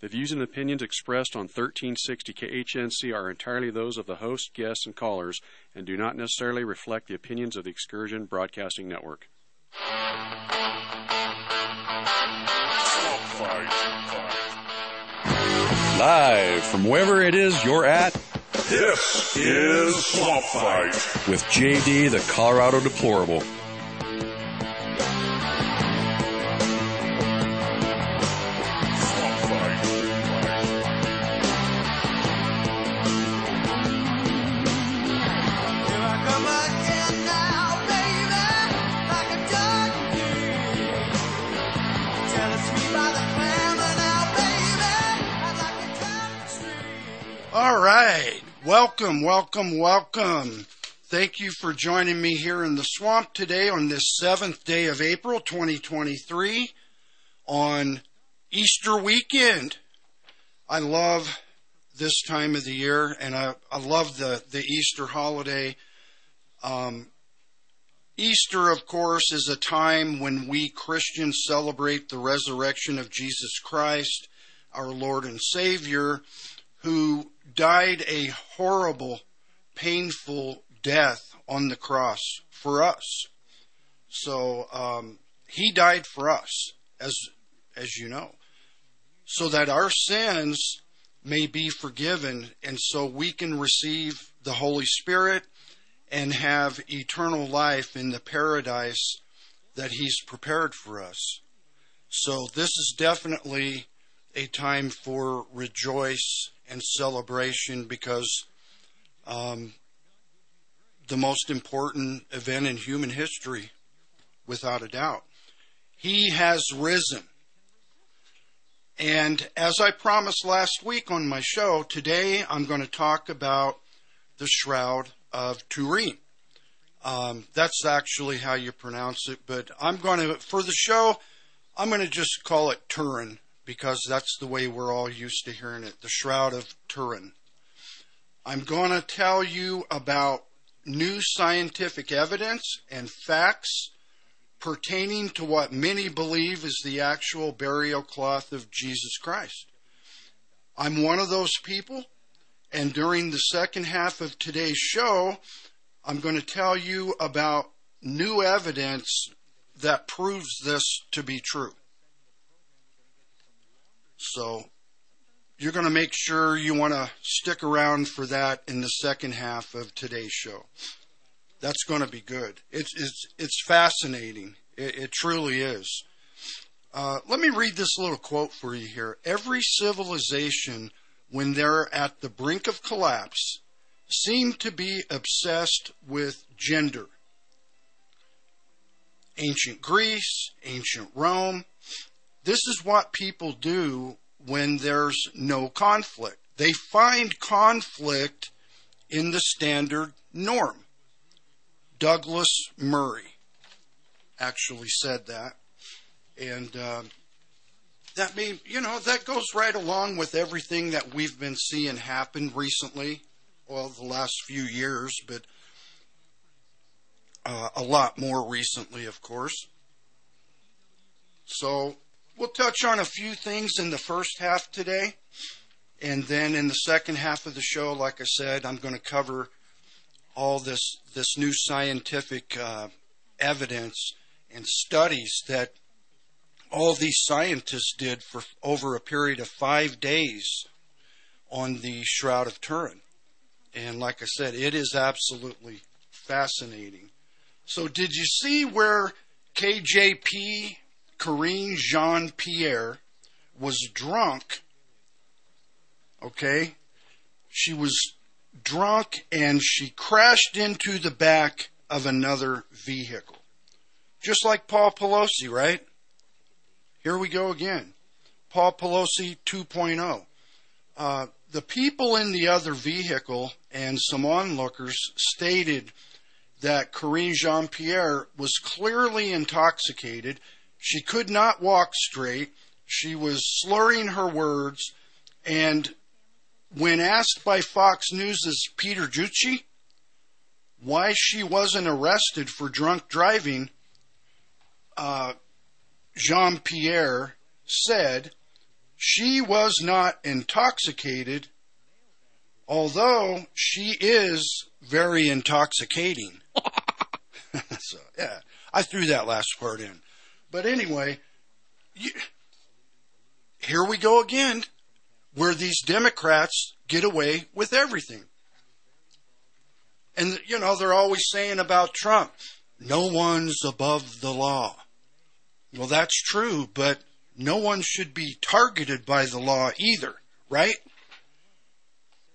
The views and opinions expressed on 1360 KHNC are entirely those of the host, guests, and callers and do not necessarily reflect the opinions of the Excursion Broadcasting Network. Live from wherever it is you're at, This is Swamp Fight. with JD the Colorado Deplorable. Right. Welcome, welcome, welcome. Thank you for joining me here in the swamp today on this seventh day of April 2023 on Easter weekend. I love this time of the year and I, I love the, the Easter holiday. Um, Easter, of course, is a time when we Christians celebrate the resurrection of Jesus Christ, our Lord and Savior, who died a horrible, painful death on the cross for us. So um, he died for us, as as you know, so that our sins may be forgiven, and so we can receive the Holy Spirit and have eternal life in the paradise that He's prepared for us. So this is definitely a time for rejoice and celebration because um, the most important event in human history, without a doubt. He has risen. And as I promised last week on my show, today I'm going to talk about the Shroud of Turin. Um, that's actually how you pronounce it, but I'm going to, for the show, I'm going to just call it Turin because that's the way we're all used to hearing it the Shroud of Turin. I'm going to tell you about new scientific evidence and facts pertaining to what many believe is the actual burial cloth of Jesus Christ. I'm one of those people, and during the second half of today's show, I'm going to tell you about new evidence that proves this to be true. So, you're going to make sure you want to stick around for that in the second half of today's show. That's going to be good. It's it's it's fascinating. It, it truly is. Uh, let me read this little quote for you here. Every civilization, when they're at the brink of collapse, seem to be obsessed with gender. Ancient Greece, ancient Rome. This is what people do when there's no conflict. They find conflict in the standard norm. Douglas Murray actually said that. And um, that may, you know, that goes right along with everything that we've been seeing happen recently, well, the last few years, but uh, a lot more recently, of course. So we'll touch on a few things in the first half today. And then in the second half of the show, like I said, I'm going to cover all this this new scientific uh, evidence and studies that all these scientists did for over a period of five days on the Shroud of Turin. And like I said, it is absolutely fascinating. So, did you see where KJP, Karine Jean Pierre, was drunk? Okay? She was drunk and she crashed into the back of another vehicle. Just like Paul Pelosi, right? Here we go again. Paul Pelosi 2.0. Uh, the people in the other vehicle and some onlookers stated that Karine Jean Pierre was clearly intoxicated. She could not walk straight. She was slurring her words. And when asked by Fox News' Peter Doocy why she wasn't arrested for drunk driving, uh, Jean Pierre said she was not intoxicated, although she is very intoxicating. so, yeah, I threw that last part in. But anyway, you, here we go again, where these Democrats get away with everything. And, you know, they're always saying about Trump, no one's above the law. Well, that's true, but no one should be targeted by the law either, right?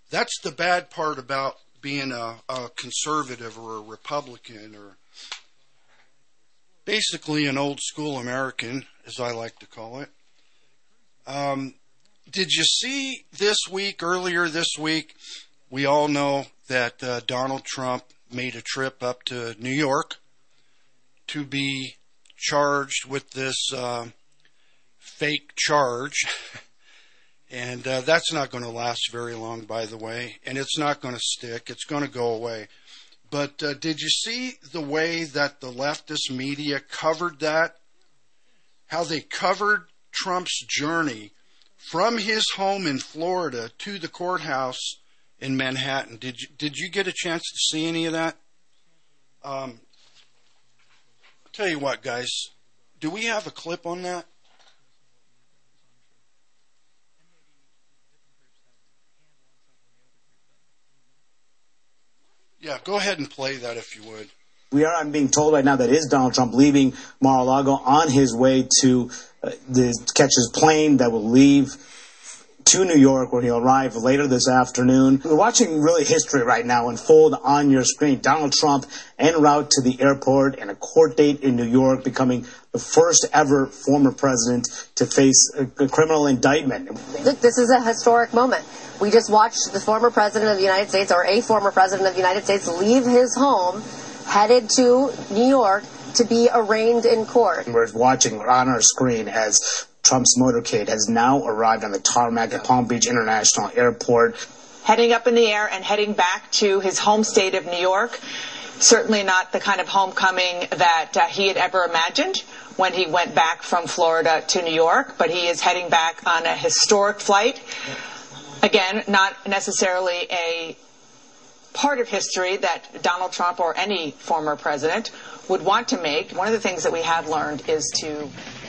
That's the bad part about being a, a conservative or a Republican or basically an old school American, as I like to call it. Um, did you see this week, earlier this week, we all know that uh, Donald Trump made a trip up to New York to be charged with this uh, fake charge. and uh, that's not going to last very long, by the way. And it's not going to stick, it's going to go away. But uh, did you see the way that the leftist media covered that? How they covered Trump's journey from his home in Florida to the courthouse in Manhattan. Did you, did you get a chance to see any of that? Um, I'll tell you what, guys. Do we have a clip on that? Yeah, go ahead and play that if you would. We are, I'm being told right now that is Donald Trump leaving Mar-a-Lago on his way to uh, the, catch his plane that will leave to New York where he'll arrive later this afternoon. We're watching really history right now unfold on your screen. Donald Trump en route to the airport and a court date in New York becoming the first ever former president to face a, a criminal indictment. Look, this is a historic moment. We just watched the former president of the United States, or a former president of the United States, leave his home, headed to New York to be arraigned in court. We're watching on our screen as Trump's motorcade has now arrived on the tarmac at Palm Beach International Airport. heading up in the air and heading back to his home state of New York. Certainly not the kind of homecoming that uh, he had ever imagined when he went back from Florida to New York, but he is heading back on a historic flight. Again, not necessarily a part of history that Donald Trump or any former president would want to make. One of the things that we have learned is to.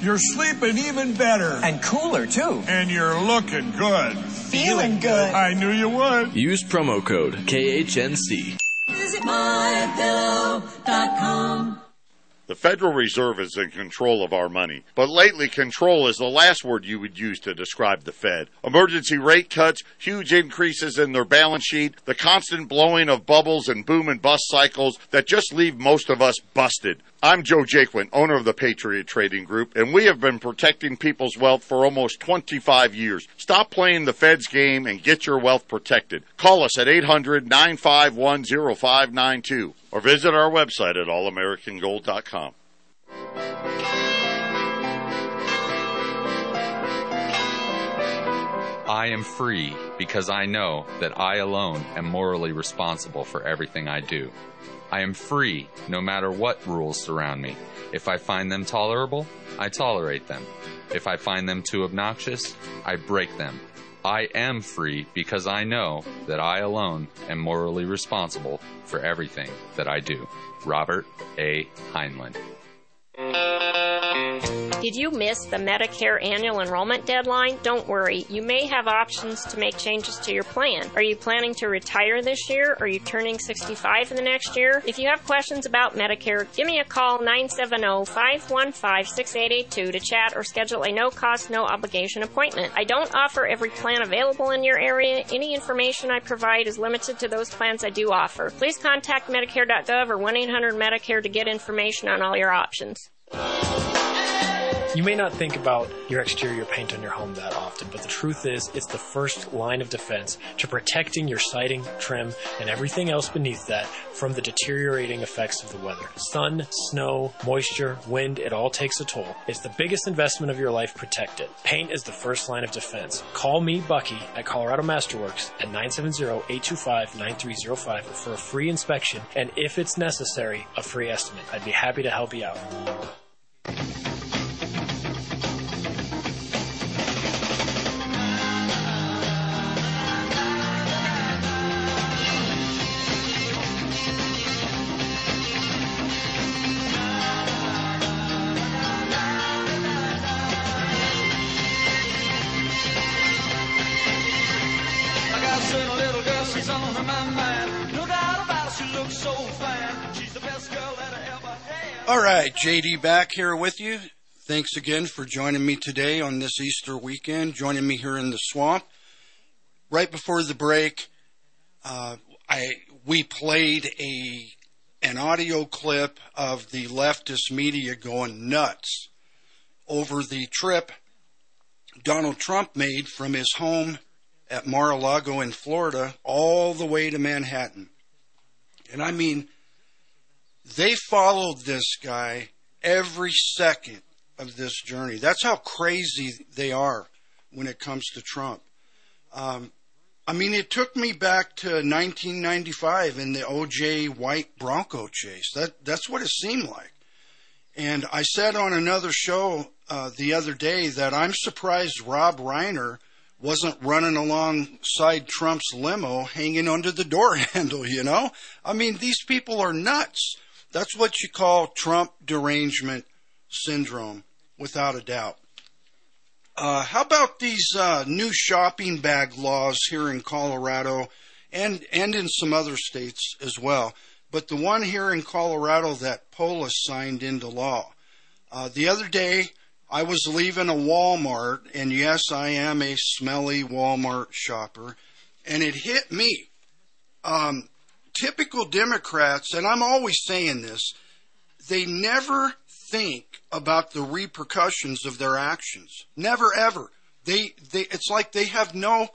You're sleeping even better. And cooler, too. And you're looking good. Feeling good. I knew you would. Use promo code KHNC. Visit mypillow.com. The Federal Reserve is in control of our money, but lately control is the last word you would use to describe the Fed. Emergency rate cuts, huge increases in their balance sheet, the constant blowing of bubbles and boom and bust cycles that just leave most of us busted. I'm Joe Jaquin, owner of the Patriot Trading Group, and we have been protecting people's wealth for almost 25 years. Stop playing the Fed's game and get your wealth protected. Call us at 800 951 0592 or visit our website at allamericangold.com. I am free because I know that I alone am morally responsible for everything I do. I am free no matter what rules surround me. If I find them tolerable, I tolerate them. If I find them too obnoxious, I break them. I am free because I know that I alone am morally responsible for everything that I do. Robert A. Heinlein. Did you miss the Medicare annual enrollment deadline? Don't worry, you may have options to make changes to your plan. Are you planning to retire this year? Are you turning 65 in the next year? If you have questions about Medicare, give me a call 970-515-6882 to chat or schedule a no-cost, no-obligation appointment. I don't offer every plan available in your area. Any information I provide is limited to those plans I do offer. Please contact Medicare.gov or 1-800-Medicare to get information on all your options. You may not think about your exterior paint on your home that often, but the truth is, it's the first line of defense to protecting your siding, trim, and everything else beneath that from the deteriorating effects of the weather. Sun, snow, moisture, wind, it all takes a toll. It's the biggest investment of your life. Protect it. Paint is the first line of defense. Call me, Bucky, at Colorado Masterworks at 970-825-9305 for a free inspection and, if it's necessary, a free estimate. I'd be happy to help you out. All right, JD back here with you. Thanks again for joining me today on this Easter weekend, joining me here in the swamp. Right before the break, uh, I we played a an audio clip of the leftist media going nuts over the trip Donald Trump made from his home at Mar-a-Lago in Florida all the way to Manhattan. And I mean, they followed this guy every second of this journey. That's how crazy they are when it comes to Trump. Um, I mean, it took me back to 1995 in the OJ White Bronco chase. That that's what it seemed like. And I said on another show uh, the other day that I'm surprised Rob Reiner wasn't running alongside Trump's limo hanging under the door handle, you know? I mean, these people are nuts. That's what you call Trump derangement syndrome, without a doubt. Uh, how about these uh, new shopping bag laws here in Colorado and, and in some other states as well? But the one here in Colorado that Polis signed into law. Uh, the other day, I was leaving a Walmart, and yes, I am a smelly Walmart shopper, and it hit me. Um, typical Democrats, and I'm always saying this, they never think about the repercussions of their actions. Never ever. They, they, it's like they have no,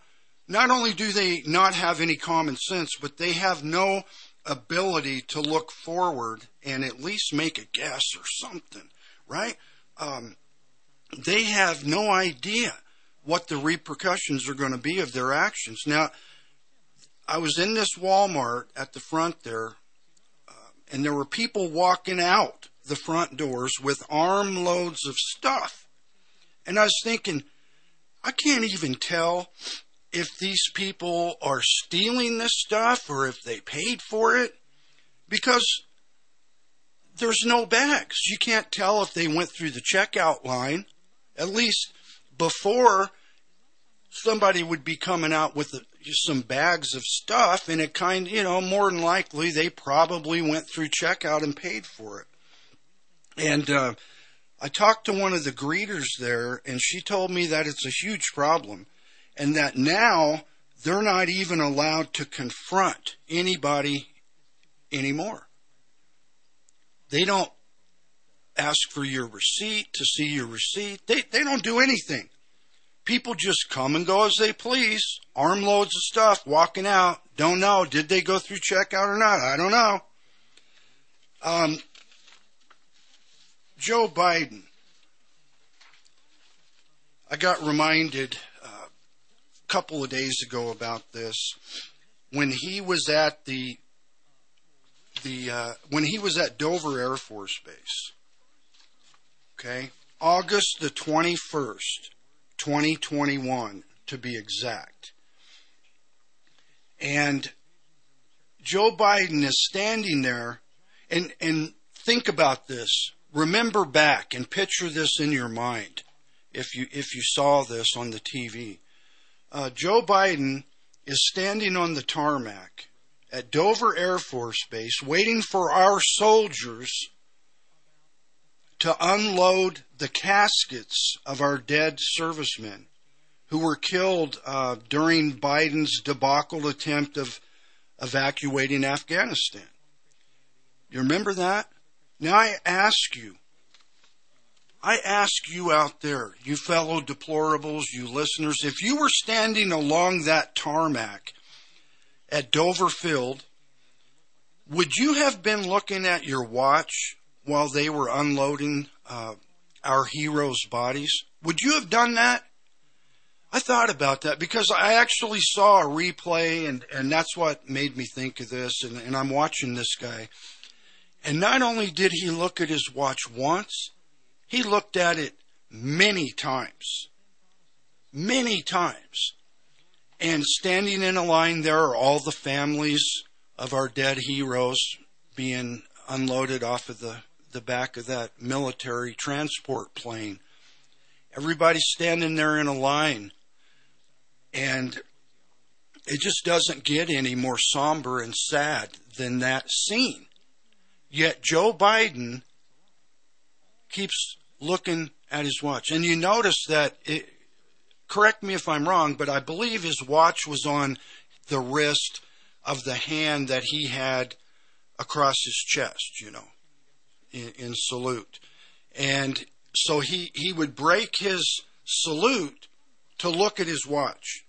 not only do they not have any common sense, but they have no ability to look forward and at least make a guess or something, right? Um, they have no idea what the repercussions are going to be of their actions. Now, I was in this Walmart at the front there, uh, and there were people walking out the front doors with armloads of stuff. And I was thinking, I can't even tell if these people are stealing this stuff or if they paid for it because there's no bags. You can't tell if they went through the checkout line. At least before somebody would be coming out with just some bags of stuff, and it kind, you know, more than likely they probably went through checkout and paid for it. And uh, I talked to one of the greeters there, and she told me that it's a huge problem, and that now they're not even allowed to confront anybody anymore. They don't ask for your receipt to see your receipt. They they don't do anything. People just come and go as they please. Armloads of stuff walking out. Don't know. Did they go through checkout or not? I don't know. Um, Joe Biden. I got reminded uh, a couple of days ago about this when he was at the the uh, when he was at Dover Air Force Base. Okay, August the twenty first, twenty twenty one, to be exact. And Joe Biden is standing there, and and think about this. Remember back and picture this in your mind, if you if you saw this on the TV. Uh, Joe Biden is standing on the tarmac at Dover Air Force Base, waiting for our soldiers to unload the caskets of our dead servicemen who were killed uh, during Biden's debacle attempt of evacuating Afghanistan. You remember that? Now I ask you, I ask you out there, you fellow deplorables, you listeners, if you were standing along that tarmac at Dover Field, would you have been looking at your watch while they were unloading uh, our heroes' bodies? Would you have done that? I thought about that because I actually saw a replay, and, and that's what made me think of this. And, and I'm watching this guy. And not only did he look at his watch once, he looked at it many times. Many times. And standing in a line there are all the families of our dead heroes being unloaded off of the, the back of that military transport plane. Everybody's standing there in a line. And it just doesn't get any more somber and sad than that scene. Yet Joe Biden keeps looking at his watch. And you notice that, it, correct me if I'm wrong, but I believe his watch was on the wrist of the hand that he had across his chest, you know, in, in salute. And so he, he would break his salute to look at his watch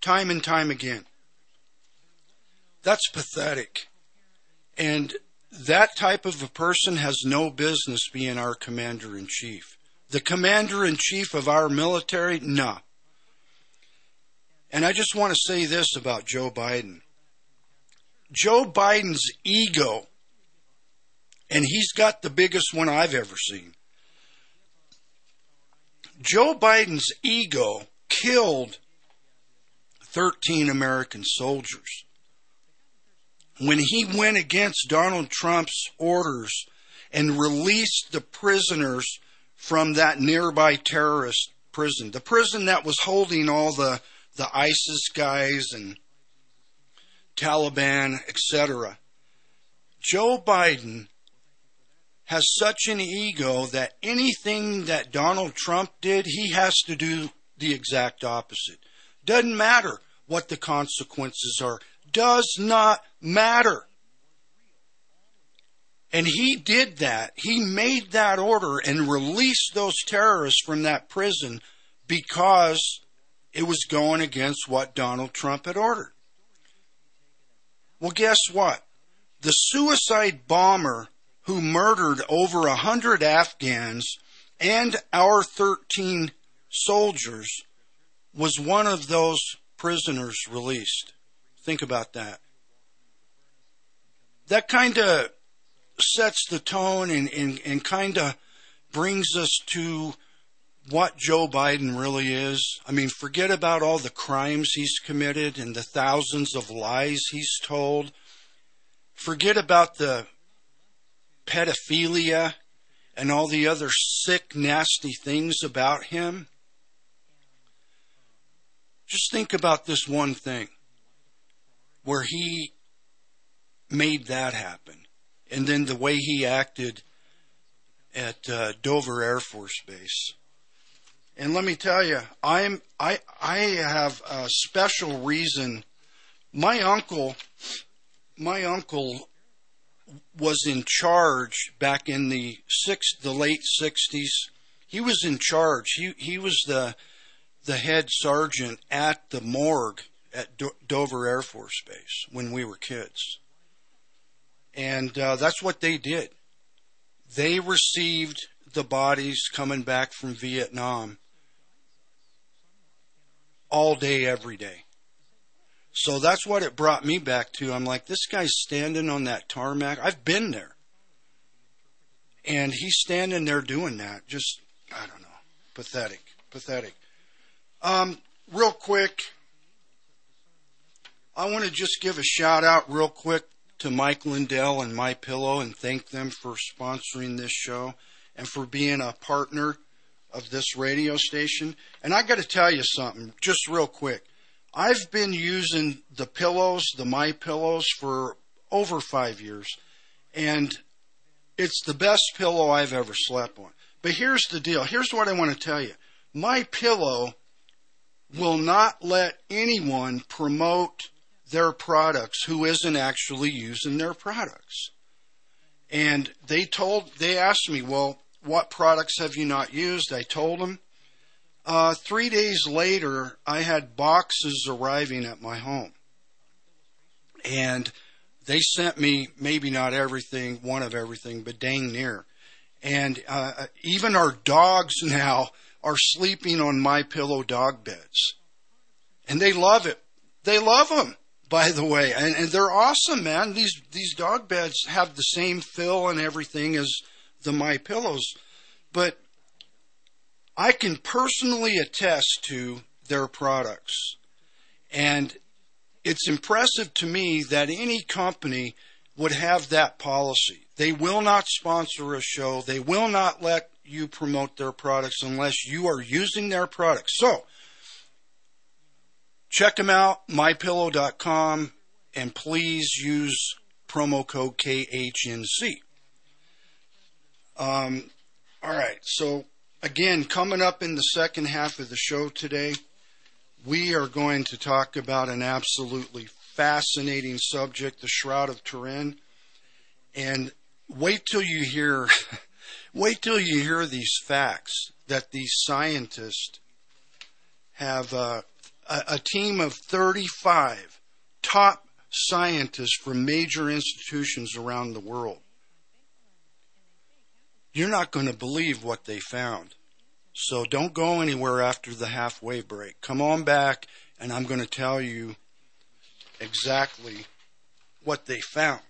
time and time again. That's pathetic. And that type of a person has no business being our commander in chief. The commander in chief of our military, nah. And I just want to say this about Joe Biden. Joe Biden's ego, and he's got the biggest one I've ever seen. Joe Biden's ego killed 13 American soldiers. When he went against Donald Trump's orders and released the prisoners from that nearby terrorist prison, the prison that was holding all the, the ISIS guys and Taliban, etc. Joe Biden has such an ego that anything that Donald Trump did, he has to do the exact opposite. Doesn't matter what the consequences are. Does not matter. And he did that. He made that order and released those terrorists from that prison because it was going against what Donald Trump had ordered. Well, guess what? The suicide bomber who murdered over a hundred Afghans and our 13 soldiers was one of those prisoners released. Think about that. That kind of sets the tone and, and, and kind of brings us to what Joe Biden really is. I mean, forget about all the crimes he's committed and the thousands of lies he's told. Forget about the pedophilia and all the other sick, nasty things about him. Just think about this one thing where he made that happen. And then the way he acted at uh, Dover Air Force Base. And let me tell you, I'm I I have a special reason. My uncle, my uncle was in charge back in the six the late sixties. He was in charge. He he was the the head sergeant at the morgue at Do- Dover Air Force Base when we were kids. And uh, that's what they did. They received the bodies coming back from Vietnam. all day, every day. So that's what it brought me back to. I'm like, this guy's standing on that tarmac. I've been there. And he's standing there doing that. Just, I don't know. Pathetic. Pathetic. Um, real quick, I want to just give a shout out real quick to Mike Lindell and My Pillow and thank them for sponsoring this show and for being a partner of this radio station. And I got to tell you something, just real quick. I've been using the pillows, the My Pillows, for over five years, and it's the best pillow I've ever slept on. But here's the deal. Here's what I want to tell you. My Pillow will not let anyone promote their products who isn't actually using their products. And they told, they asked me, well, what products have you not used? I told them. Uh, three days later, I had boxes arriving at my home. And they sent me maybe not everything, one of everything, but dang near. And uh, even our dogs now are sleeping on my pillow dog beds. And they love it. They love them, by the way. And, and they're awesome, man. These, these dog beds have the same fill and everything as the My Pillows. But I can personally attest to their products. And it's impressive to me that any company would have that policy. They will not sponsor a show. They will not let you promote their products unless you are using their products. So, check them out, mypillow.com, and please use promo code KHNC. Um, all right, so again, coming up in the second half of the show today, we are going to talk about an absolutely fascinating subject, the Shroud of Turin. And wait till you hear, wait till you hear these facts that these scientists have uh, a, a team of 35 top scientists from major institutions around the world. You're not going to believe what they found. So don't go anywhere after the halfway break. Come on back, and I'm going to tell you exactly what they found.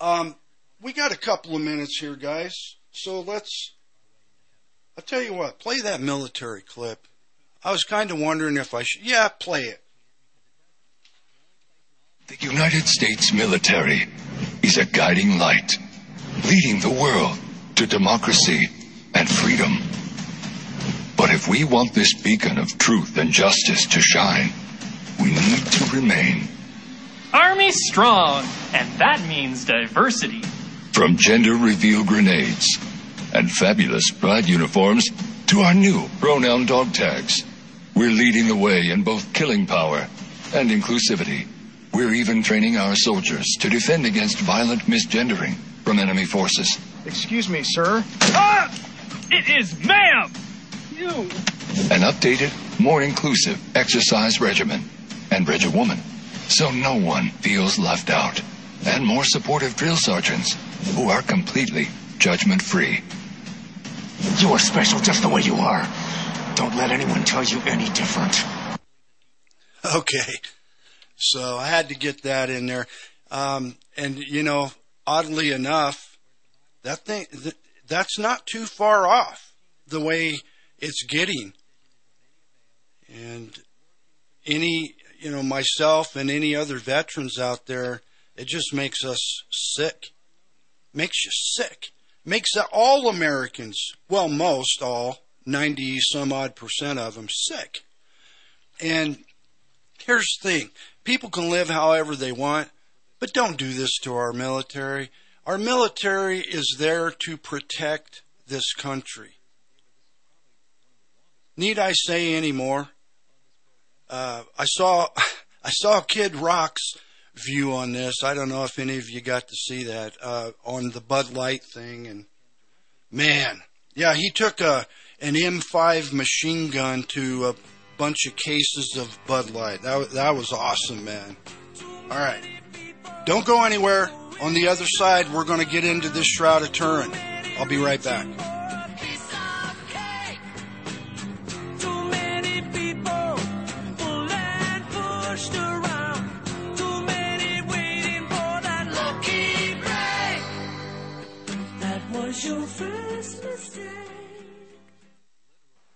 Um, we got a couple of minutes here, guys. So let's. I'll tell you what. Play that military clip. I was kind of wondering if I should. Yeah, play it. The United States military is a guiding light, leading the world to democracy and freedom. But if we want this beacon of truth and justice to shine, we need to remain. Army strong, and that means diversity. From gender reveal grenades and fabulous pride uniforms to our new pronoun dog tags, we're leading the way in both killing power and inclusivity. We're even training our soldiers to defend against violent misgendering from enemy forces. Excuse me, sir. Ah! It is ma'am! You! An updated, more inclusive exercise regimen and bridge a woman so no one feels left out. And more supportive drill sergeants who are completely judgment free. You are special just the way you are. Don't let anyone tell you any different. Okay. So I had to get that in there. Um, and, you know, oddly enough, that thing that's not too far off the way it's getting. And any, you know, myself and any other veterans out there, it just makes us sick. Makes you sick. Makes all Americans, well, most all, 90 some odd percent of them, sick. And here's the thing people can live however they want, but don't do this to our military. Our military is there to protect this country. Need I say any more? Uh, I saw I saw Kid Rock's view on this. I don't know if any of you got to see that uh, on the Bud Light thing. And man, yeah, he took a an MP5 machine gun to a bunch of cases of Bud Light. That that was awesome, man. All right, don't go anywhere. On the other side, we're going to get into this Shroud of Turin. I'll be right back.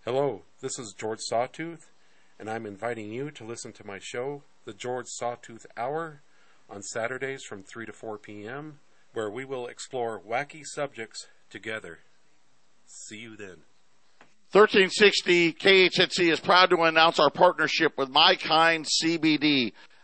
Hello, this is George Sawtooth, and I'm inviting you to listen to my show, The George Sawtooth Hour, on Saturdays from 3 to 4 p.m., where we will explore wacky subjects together. See you then. 1360 KHNC is proud to announce our partnership with My Kind CBD,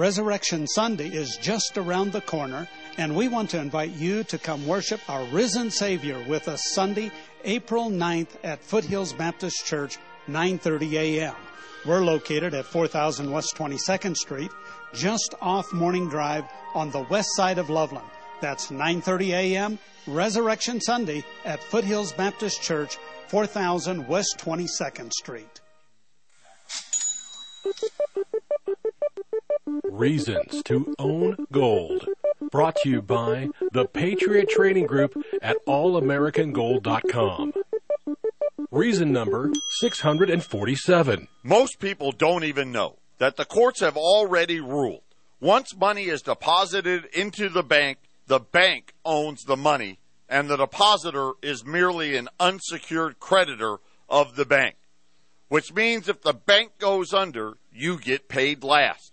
Resurrection Sunday is just around the corner, and we want to invite you to come worship our risen Savior with us Sunday, April 9th at Foothills Baptist Church, 9:30 a.m. We're located at 4000 West 22nd Street, just off Morning Drive on the west side of Loveland. That's 9:30 a.m. Resurrection Sunday at Foothills Baptist Church, 4000 West 22nd Street. Reasons to Own Gold. Brought to you by the Patriot Trading Group at allamericangold.com. Reason number 647. Most people don't even know that the courts have already ruled. Once money is deposited into the bank, the bank owns the money, and the depositor is merely an unsecured creditor of the bank. Which means if the bank goes under, you get paid last.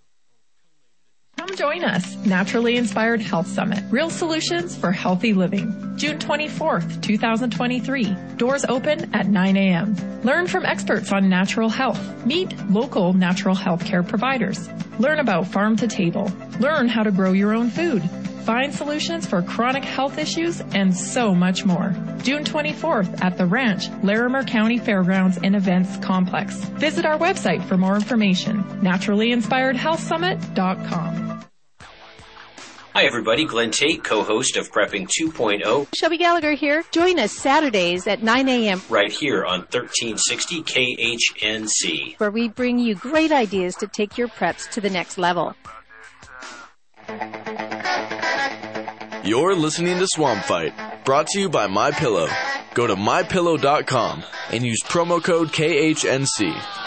Come join us, Naturally Inspired Health Summit, Real Solutions for Healthy Living, June 24th, 2023. Doors open at 9 a.m. Learn from experts on natural health. Meet local natural health care providers. Learn about farm to table. Learn how to grow your own food. Find solutions for chronic health issues and so much more. June 24th at the Ranch, Larimer County Fairgrounds and Events Complex. Visit our website for more information. NaturallyInspiredHealthSummit.com. Hi, everybody. Glenn Tate, co-host of Prepping 2.0, Shelby Gallagher here. Join us Saturdays at 9 a.m. right here on 1360 KHNC. where we bring you great ideas to take your preps to the next level. You're listening to Swamp Fight, brought to you by My Pillow. Go to mypillow.com and use promo code KHNC.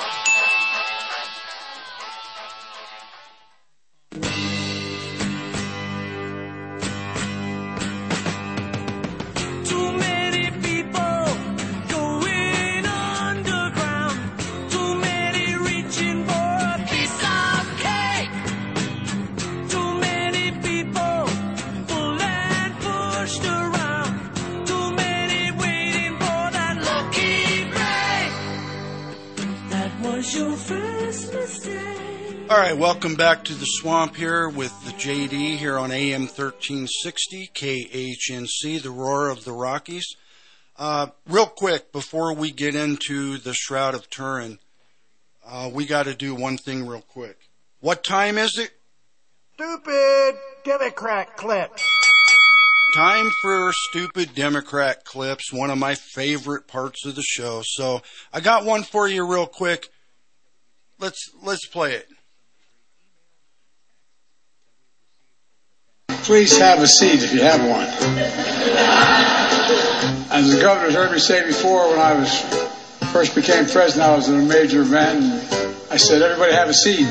Welcome back to the swamp here with the JD here on AM 1360 KHNC, the roar of the Rockies. Uh, real quick, before we get into the Shroud of Turin, uh, we got to do one thing real quick. What time is it? Stupid Democrat clips. Time for stupid Democrat clips, one of my favorite parts of the show. So I got one for you real quick. Let's let's play it. Please have a seat if you have one. As the governor's heard me say before, when I was first became president, I was at a major event, and I said, "Everybody have a seat."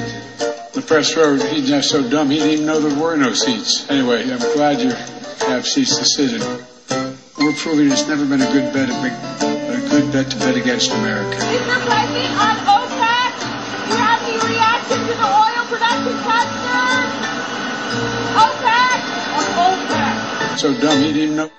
The press row, he's just so dumb, he didn't even know there were no seats. Anyway, I'm glad you have seats to sit in. We're proving it's never been a good bet, a, big, a good bet to bet against America. Mr. President, on OPEC, you have any reaction to the oil production cuts? OPEC! So dumb he didn't even know.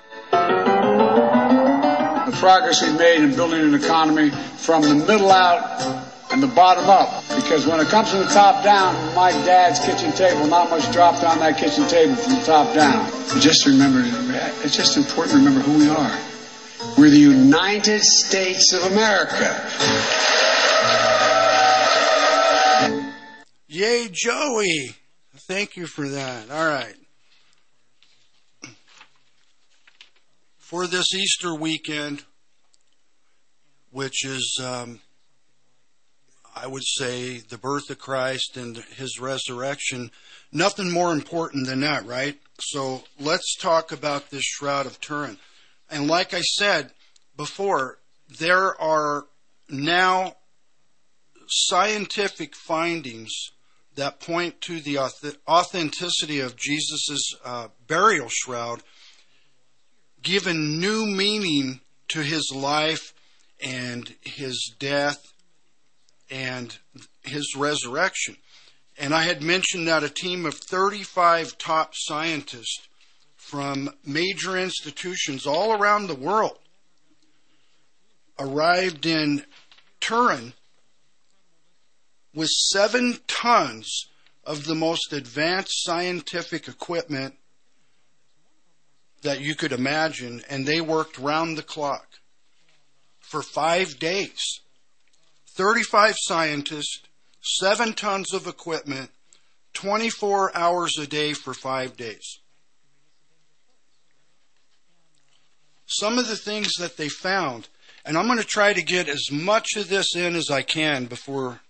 The progress we've made in building an economy from the middle out and the bottom up. Because when it comes from the top down, my dad's kitchen table, not much dropped on that kitchen table from the top down. Just remember, it's just important to remember who we are. We're the United States of America. Yay, Joey! Thank you for that. All right. For this Easter weekend, which is, um, I would say, the birth of Christ and his resurrection, nothing more important than that, right? So let's talk about this Shroud of Turin. And like I said before, there are now scientific findings that point to the authenticity of Jesus' uh, burial shroud, given new meaning to his life and his death and his resurrection. And I had mentioned that a team of 35 top scientists from major institutions all around the world arrived in Turin with seven tons of the most advanced scientific equipment that you could imagine, and they worked round the clock for five days. 35 scientists, seven tons of equipment, 24 hours a day for five days. Some of the things that they found, and I'm going to try to get as much of this in as I can before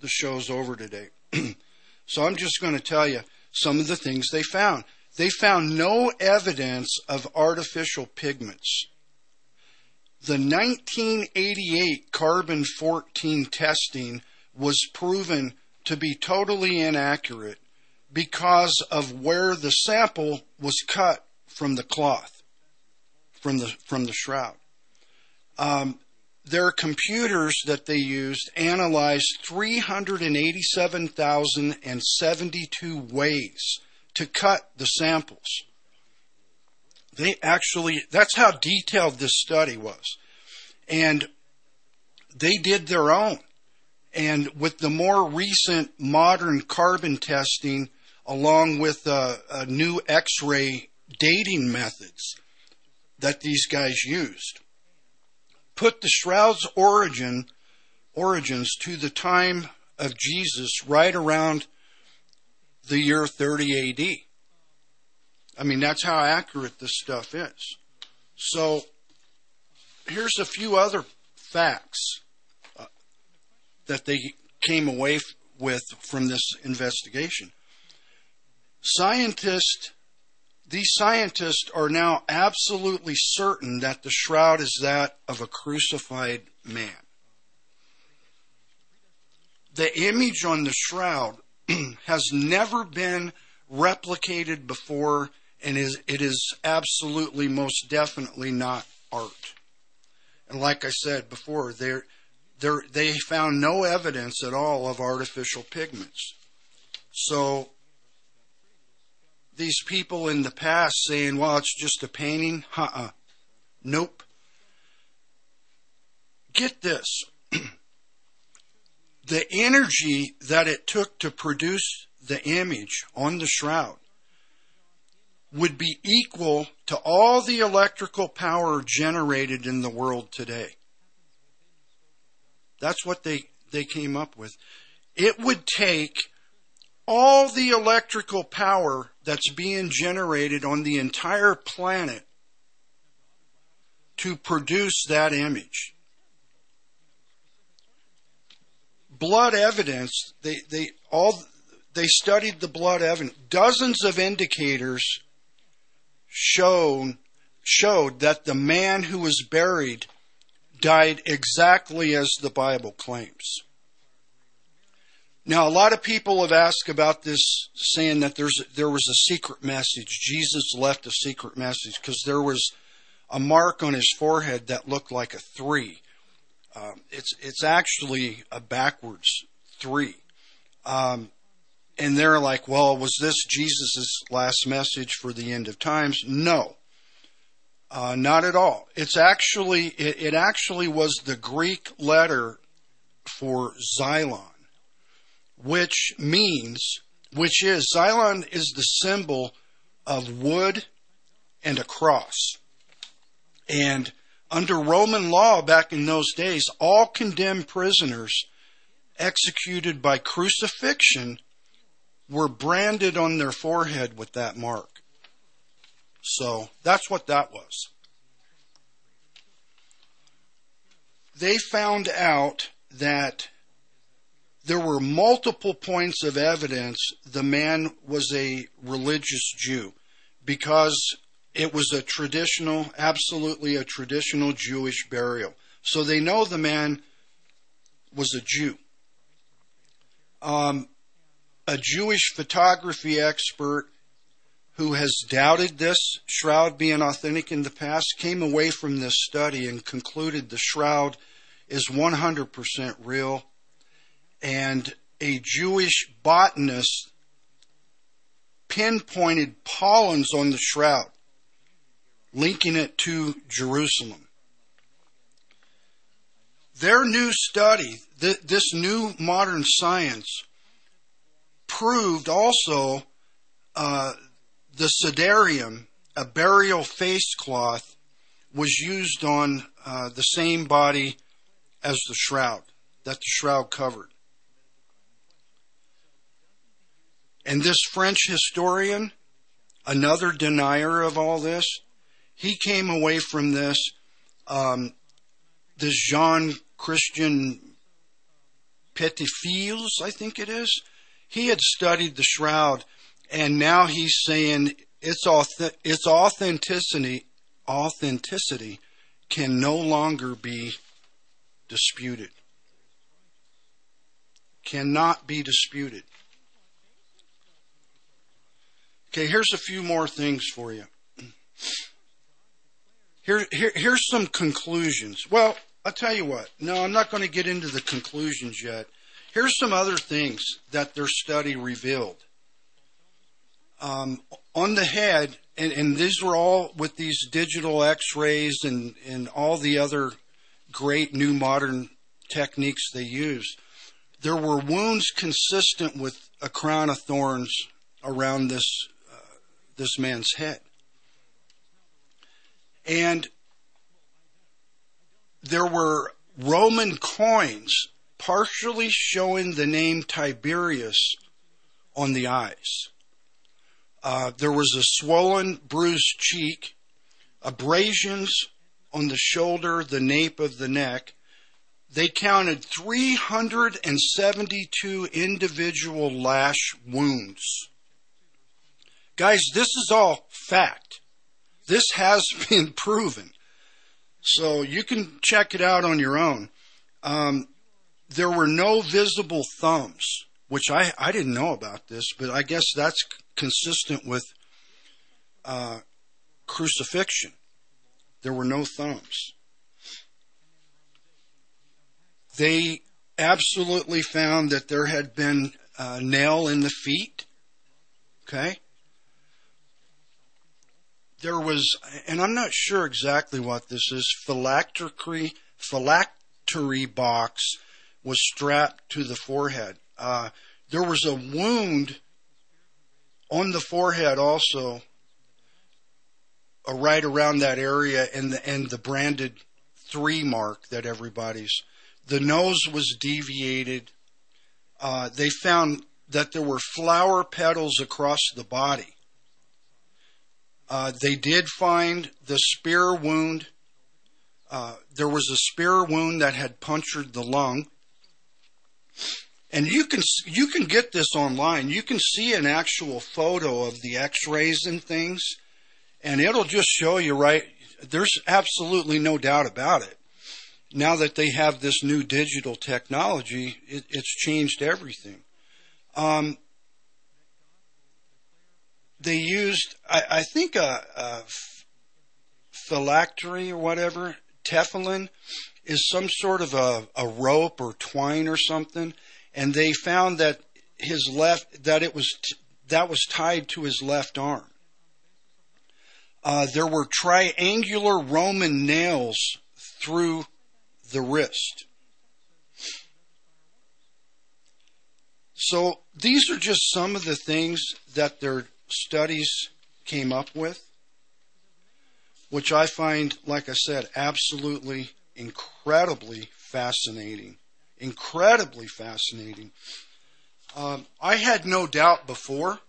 the show's over today. so I'm just going to tell you some of the things they found. They found no evidence of artificial pigments. The 1988 carbon 14 testing was proven to be totally inaccurate because of where the sample was cut from the cloth, from the, from the shroud. Um, their computers that they used analyzed 387,072 ways to cut the samples. They actually, that's how detailed this study was. And they did their own. And with the more recent modern carbon testing, along with uh, uh, new X ray dating methods that these guys used, put the shroud's origin origins to the time of Jesus right around the year 30 AD. I mean, that's how accurate this stuff is. So, here's a few other facts uh, that they came away f- with from this investigation. Scientists, these scientists are now absolutely certain that the shroud is that of a crucified man. The image on the shroud has never been replicated before and is it is absolutely most definitely not art. And like I said before, they they found no evidence at all of artificial pigments. So these people in the past saying, "Well, it's just a painting," uh-uh. Nope. Get this. the energy that it took to produce the image on the shroud would be equal to all the electrical power generated in the world today. That's what they, they came up with. It would take all the electrical power that's being generated on the entire planet to produce that image. Blood evidence, they, they all they studied the blood evidence. Dozens of indicators shown showed that the man who was buried died exactly as the Bible claims. Now, a lot of people have asked about this, saying that there's there was a secret message. Jesus left a secret message because there was a mark on his forehead that looked like a three. Um, it's it's actually a backwards three. Um, and they're like, well, was this Jesus's last message for the end of times? No, uh, not at all. It's actually, it, it actually was the Greek letter for Xylon, which means, which is, Xylon is the symbol of wood and a cross. And under Roman law back in those days, all condemned prisoners executed by crucifixion were branded on their forehead with that mark. So that's what that was. They found out that there were multiple points of evidence the man was a religious Jew because it was a traditional, absolutely a traditional Jewish burial. So they know the man was a Jew. Um, a Jewish photography expert who has doubted this shroud being authentic in the past came away from this study and concluded the shroud is 100% real. And a Jewish botanist pinpointed pollens on the shroud, linking it to Jerusalem. Their new study, th- this new modern science, proved also uh, the sudarium, a burial face cloth, was used on uh, the same body as the shroud, that the shroud covered. And this French historian, another denier of all this, he came away from this, um, this Jean Christian Petitfils, I think it is. He had studied the shroud, and now he's saying its auth- its authenticity authenticity can no longer be disputed. Cannot be disputed. Okay, here's a few more things for you. Here, here, here's some conclusions. Well, I'll tell you what. No, I'm not going to get into the conclusions yet. Here's some other things that their study revealed. Um, on the head, and, and these were all with these digital x-rays and, and all the other great new modern techniques they use, there were wounds consistent with a crown of thorns around this this man's head. And there were Roman coins partially showing the name Tiberius on the eyes. Uh, there was a swollen, bruised cheek, abrasions on the shoulder, the nape of the neck. They counted 372 individual lash wounds. Guys, this is all fact. This has been proven. So you can check it out on your own. Um, there were no visible thumbs, which I, I didn't know about this, but I guess that's consistent with uh, crucifixion. There were no thumbs. They absolutely found that there had been a nail in the feet. Okay? There was, and I'm not sure exactly what this is, phylactery, phylactery box was strapped to the forehead. Uh, there was a wound on the forehead also, uh, right around that area, and the, and the branded three mark that everybody's. The nose was deviated. Uh, they found that there were flower petals across the body. Uh, they did find the spear wound. Uh, there was a spear wound that had punctured the lung. And you can you can get this online. You can see an actual photo of the X-rays and things, and it'll just show you right. There's absolutely no doubt about it. Now that they have this new digital technology, it, it's changed everything. Um, they used, I, I think, a, a phylactery or whatever, tefillin, is some sort of a, a rope or twine or something and they found that his left that it was t- that was tied to his left arm. Uh, there were triangular Roman nails through the wrist. So these are just some of the things that their studies came up with, which I find, like I said, absolutely incredibly fascinating. Incredibly fascinating. Um, I had no doubt before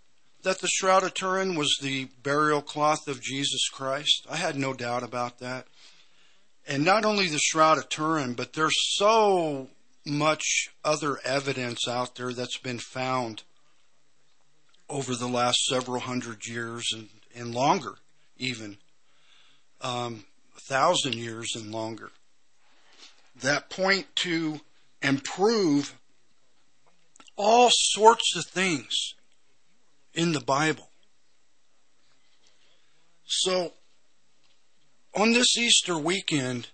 that the Shroud of Turin was the burial cloth of Jesus Christ. I had no doubt about that. And not only the Shroud of Turin, but there's so much other evidence out there that's been found over the last several hundred years and, and longer, even um, a thousand years and longer, that point to and prove all sorts of things in the Bible. So, on this Easter weekend,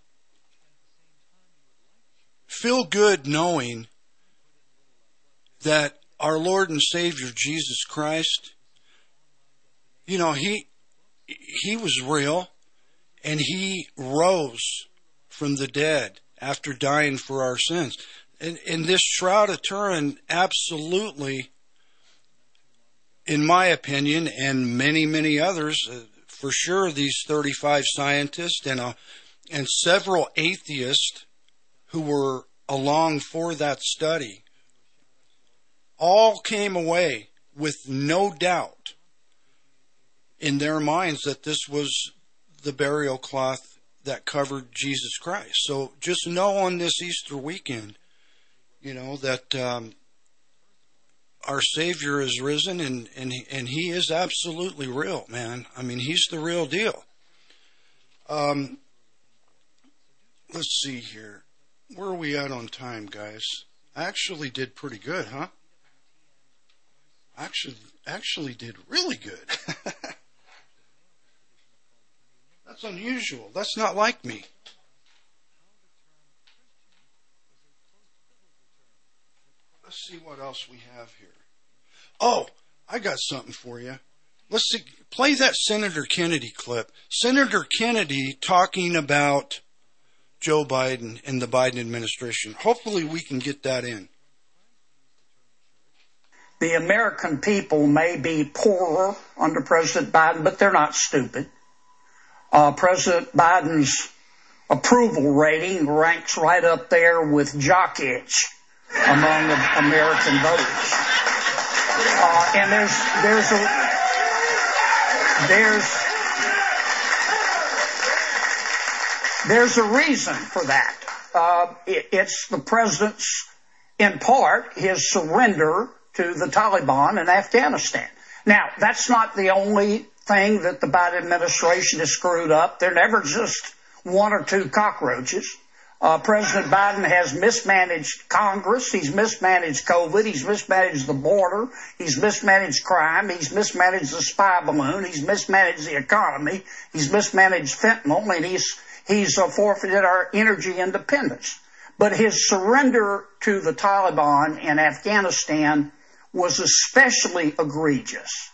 feel good knowing that our Lord and Savior Jesus Christ, you know, he he was real and he rose from the dead after dying for our sins. And, and this Shroud of Turin absolutely, in my opinion, and many, many others, uh, for sure, these 35 scientists and, a, and several atheists who were along for that study all came away with no doubt in their minds that this was the burial cloth that covered Jesus Christ. So just know on this Easter weekend, you know, that um, our Savior is risen and, and, and He is absolutely real, man. I mean, He's the real deal. Um, let's see here. Where are we at on time, guys? I actually did pretty good, huh? Actually, actually did really good. That's unusual. That's not like me. Let's see what else we have here. Oh, I got something for you. Let's see, play that Senator Kennedy clip. Senator Kennedy talking about Joe Biden and the Biden administration. Hopefully, we can get that in. The American people may be poorer under President Biden, but they're not stupid. Uh, President Biden's approval rating ranks right up there with jock itch among American voters. Uh, and there's there's a there's there's a reason for that. Uh, it, it's the president's, in part, his surrender to the Taliban in Afghanistan. Now, that's not the only thing that the Biden administration has screwed up. They're never just one or two cockroaches. Uh, President Biden has mismanaged Congress. He's mismanaged COVID. He's mismanaged the border. He's mismanaged crime. He's mismanaged the spy balloon. He's mismanaged the economy. He's mismanaged fentanyl, and he's he's uh, forfeited our energy independence. But his surrender to the Taliban in Afghanistan was especially egregious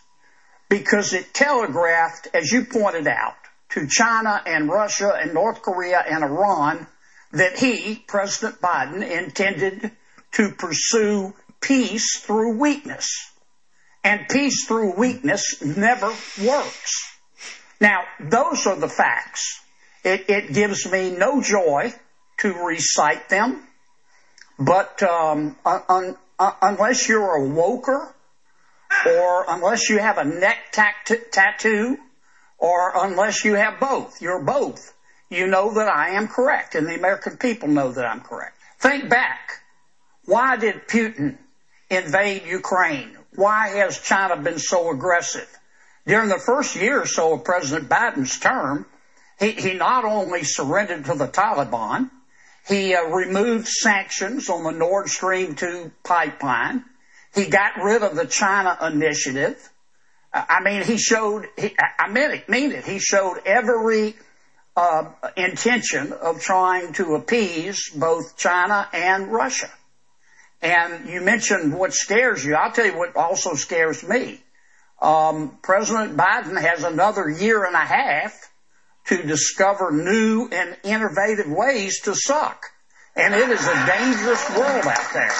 because it telegraphed, as you pointed out, to China and Russia and North Korea and Iran that he, President Biden, intended to pursue peace through weakness. And peace through weakness never works. Now, those are the facts. It, it gives me no joy to recite them, but um, un, Uh, unless you're a woker, or unless you have a neck tat- tattoo, or unless you have both, you're both you know that I am correct, and the American people know that I'm correct. Think back. Why did Putin invade Ukraine? Why has China been so aggressive? During the first year or so of President Biden's term, he, he not only surrendered to the Taliban, he uh, removed sanctions on the Nord Stream 2 pipeline. He got rid of the China initiative. I mean, he showed, he, I mean it, mean it. He showed every uh, intention of trying to appease both China and Russia. And you mentioned what scares you. I'll tell you what also scares me. Um, President Biden has another year and a half to discover new and innovative ways to suck. And it is a dangerous world out there.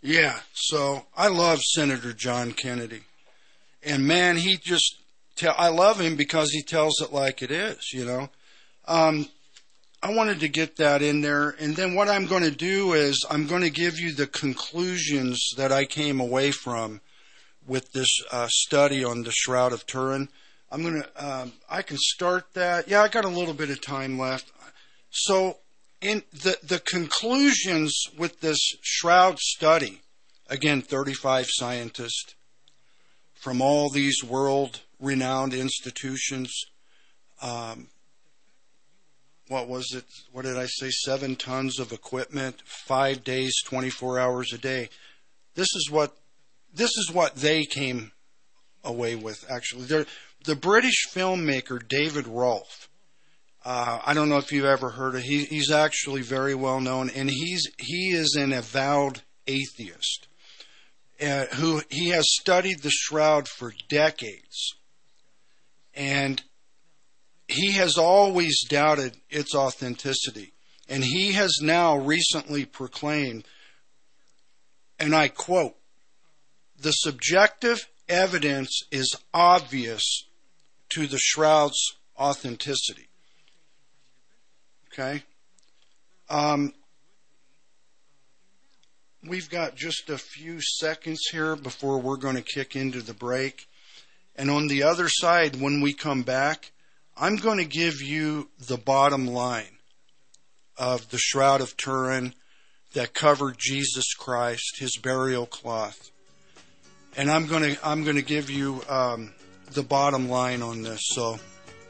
Yeah, so I love Senator John Kennedy. And man, he just tell I love him because he tells it like it is, you know. Um I wanted to get that in there and then what I'm going to do is I'm going to give you the conclusions that I came away from with this uh, study on the Shroud of Turin. I'm going to um, I can start that. Yeah, I got a little bit of time left. So in the the conclusions with this shroud study again 35 scientists from all these world renowned institutions um, what was it what did i say seven tons of equipment five days 24 hours a day this is what this is what they came away with actually They're, the british filmmaker david rolfe uh, I don't know if you've ever heard of. He, he's actually very well known, and he's he is an avowed atheist, uh, who he has studied the shroud for decades, and he has always doubted its authenticity, and he has now recently proclaimed, and I quote, "The subjective evidence is obvious to the shroud's authenticity." Okay. Um, we've got just a few seconds here before we're going to kick into the break. And on the other side, when we come back, I'm going to give you the bottom line of the Shroud of Turin that covered Jesus Christ, his burial cloth. And I'm going to, I'm going to give you um, the bottom line on this. So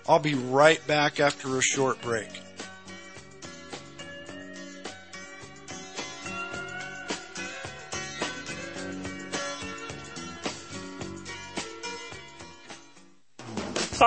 I'll be right back after a short break.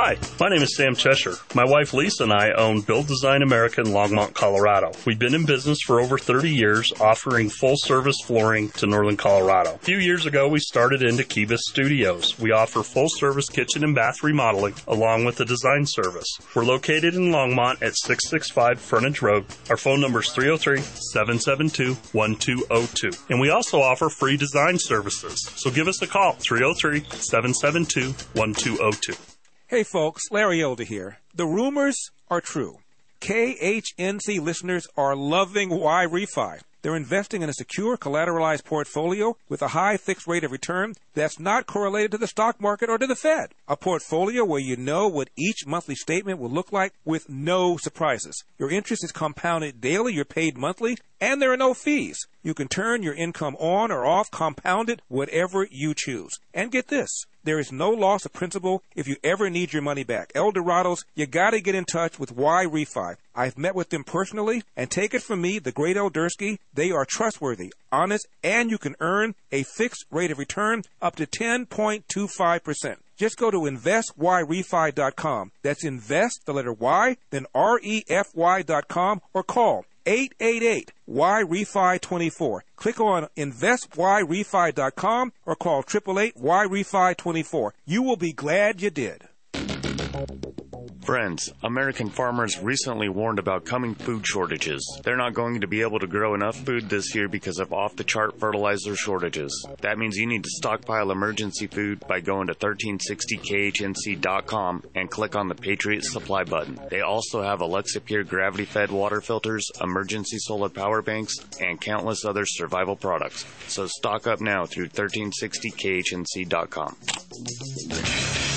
Hi, my name is Sam Cheshire. My wife Lisa and I own Build Design America in Longmont, Colorado. We've been in business for over 30 years, offering full service flooring to Northern Colorado. A few years ago, we started into Kivas Studios. We offer full service kitchen and bath remodeling along with the design service. We're located in Longmont at 665 Frontage Road. Our phone number is 303 772 1202. And we also offer free design services. So give us a call 303 772 1202. Hey folks, Larry Elder here. The rumors are true. KHNC listeners are loving YRefy. They're investing in a secure collateralized portfolio with a high fixed rate of return that's not correlated to the stock market or to the Fed. A portfolio where you know what each monthly statement will look like with no surprises. Your interest is compounded daily, you're paid monthly, and there are no fees. You can turn your income on or off, compounded, whatever you choose. And get this. There is no loss of principal if you ever need your money back. Elderados, you gotta get in touch with YRefy. I've met with them personally, and take it from me, the great Eldersky, they are trustworthy, honest, and you can earn a fixed rate of return up to 10.25%. Just go to investyrefy.com. That's invest, the letter Y, then R-E-F-Y.com, or call 888 YRefy 24. Click on investyrefy.com or call 888 YRefy 24. You will be glad you did. Friends, American farmers recently warned about coming food shortages. They're not going to be able to grow enough food this year because of off the chart fertilizer shortages. That means you need to stockpile emergency food by going to 1360khnc.com and click on the Patriot Supply button. They also have Alexa Pure gravity fed water filters, emergency solar power banks, and countless other survival products. So stock up now through 1360khnc.com.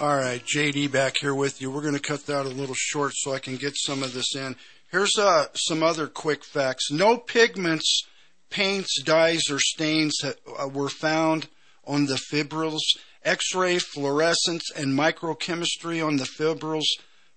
All right, JD back here with you. We're going to cut that a little short so I can get some of this in. Here's uh, some other quick facts. No pigments, paints, dyes, or stains uh, were found on the fibrils. X-ray, fluorescence, and microchemistry on the fibrils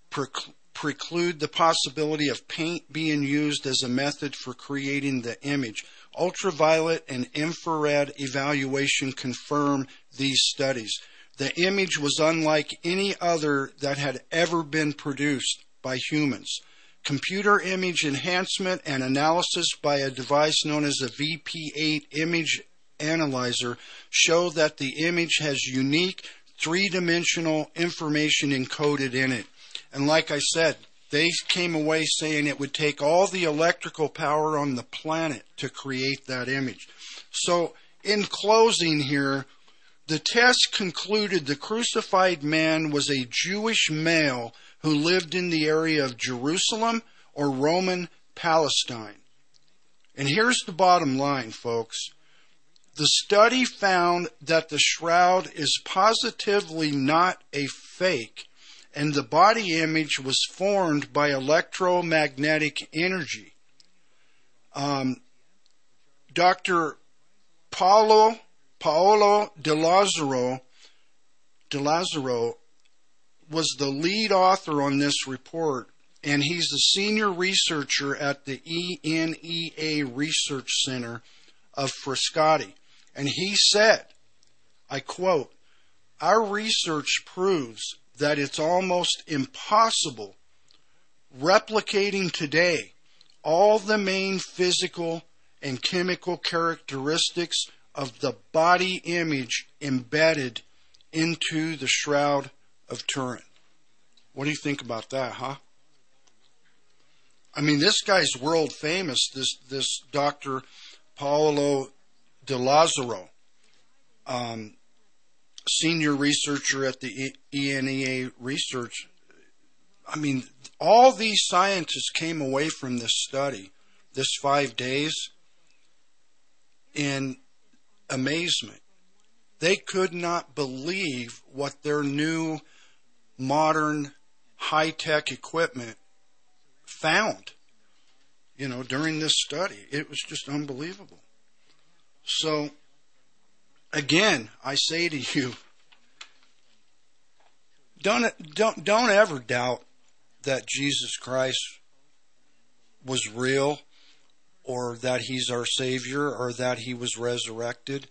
prec- preclude the possibility of paint being used as a method for creating the image. Ultraviolet and infrared evaluation confirm these studies. The image was unlike any other that had ever been produced by humans. Computer image enhancement and analysis by a device known as a VP8 image analyzer show that the image has unique three dimensional information encoded in it. And like I said, they came away saying it would take all the electrical power on the planet to create that image. So, in closing here, the test concluded the crucified man was a Jewish male who lived in the area of Jerusalem or Roman Palestine. And here's the bottom line, folks. The study found that the shroud is positively not a fake, and the body image was formed by electromagnetic energy. Um, Dr. Paolo Paolo De Lazzaro, De Lazzaro was the lead author on this report, and he's the senior researcher at the ENEA Research Center of Frascati. And he said, I quote, Our research proves that it's almost impossible replicating today all the main physical and chemical characteristics of the body image embedded into the Shroud of Turin. What do you think about that, huh? I mean, this guy's world famous, this, this Dr. Paolo De Lazzaro, um, senior researcher at the ENEA Research. I mean, all these scientists came away from this study, this five days, in amazement. They could not believe what their new modern high tech equipment found, you know, during this study. It was just unbelievable. So, again, I say to you, don't, don't, don't ever doubt that Jesus Christ was real or that he's our Savior or that he was resurrected.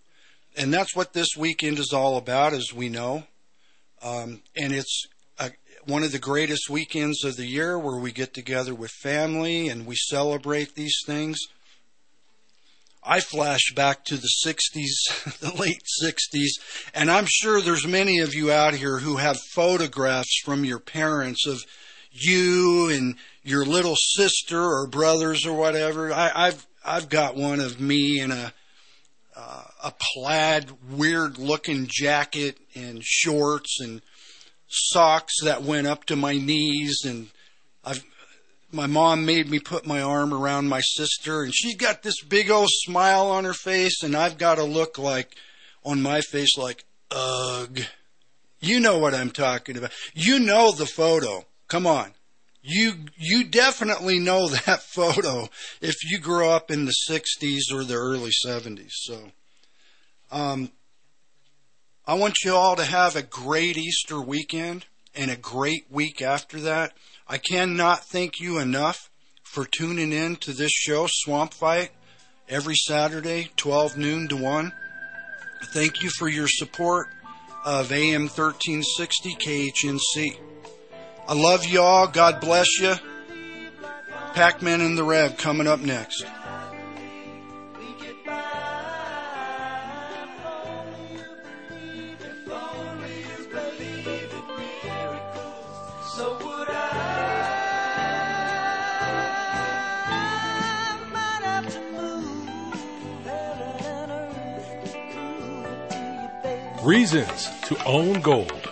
And that's what this weekend is all about, as we know. Um, and it's a, one of the greatest weekends of the year where we get together with family and we celebrate these things. I flash back to the 60s, the late 60s, and I'm sure there's many of you out here who have photographs from your parents of you and your little sister or brothers or whatever. I, I've I've got one of me in a uh, a plaid, weird looking jacket and shorts and socks that went up to my knees, and I've my mom made me put my arm around my sister, and she's got this big old smile on her face, and I've got a look like on my face like ugh. You know what I'm talking about. You know the photo. Come on. You you definitely know that photo if you grew up in the 60s or the early 70s. So um I want you all to have a great Easter weekend and a great week after that. I cannot thank you enough for tuning in to this show, Swamp Fight, every Saturday, 12 noon to 1. Thank you for your support of AM 1360 KHNC. I love y'all. God bless you. Pac Man and the Rev coming up next. Reasons to own gold.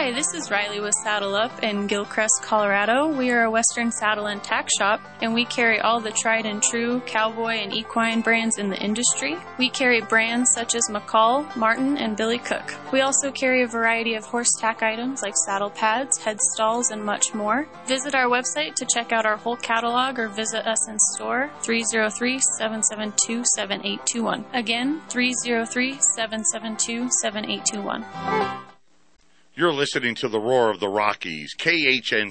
Hi, Hi, this is Riley with Saddle Up in Gilcrest, Colorado. We are a Western saddle and tack shop, and we carry all the tried and true cowboy and equine brands in the industry. We carry brands such as McCall, Martin, and Billy Cook. We also carry a variety of horse tack items like saddle pads, head stalls, and much more. Visit our website to check out our whole catalog or visit us in store 303 772 7821. Again, 303 772 7821. You're listening to the roar of the Rockies, KHN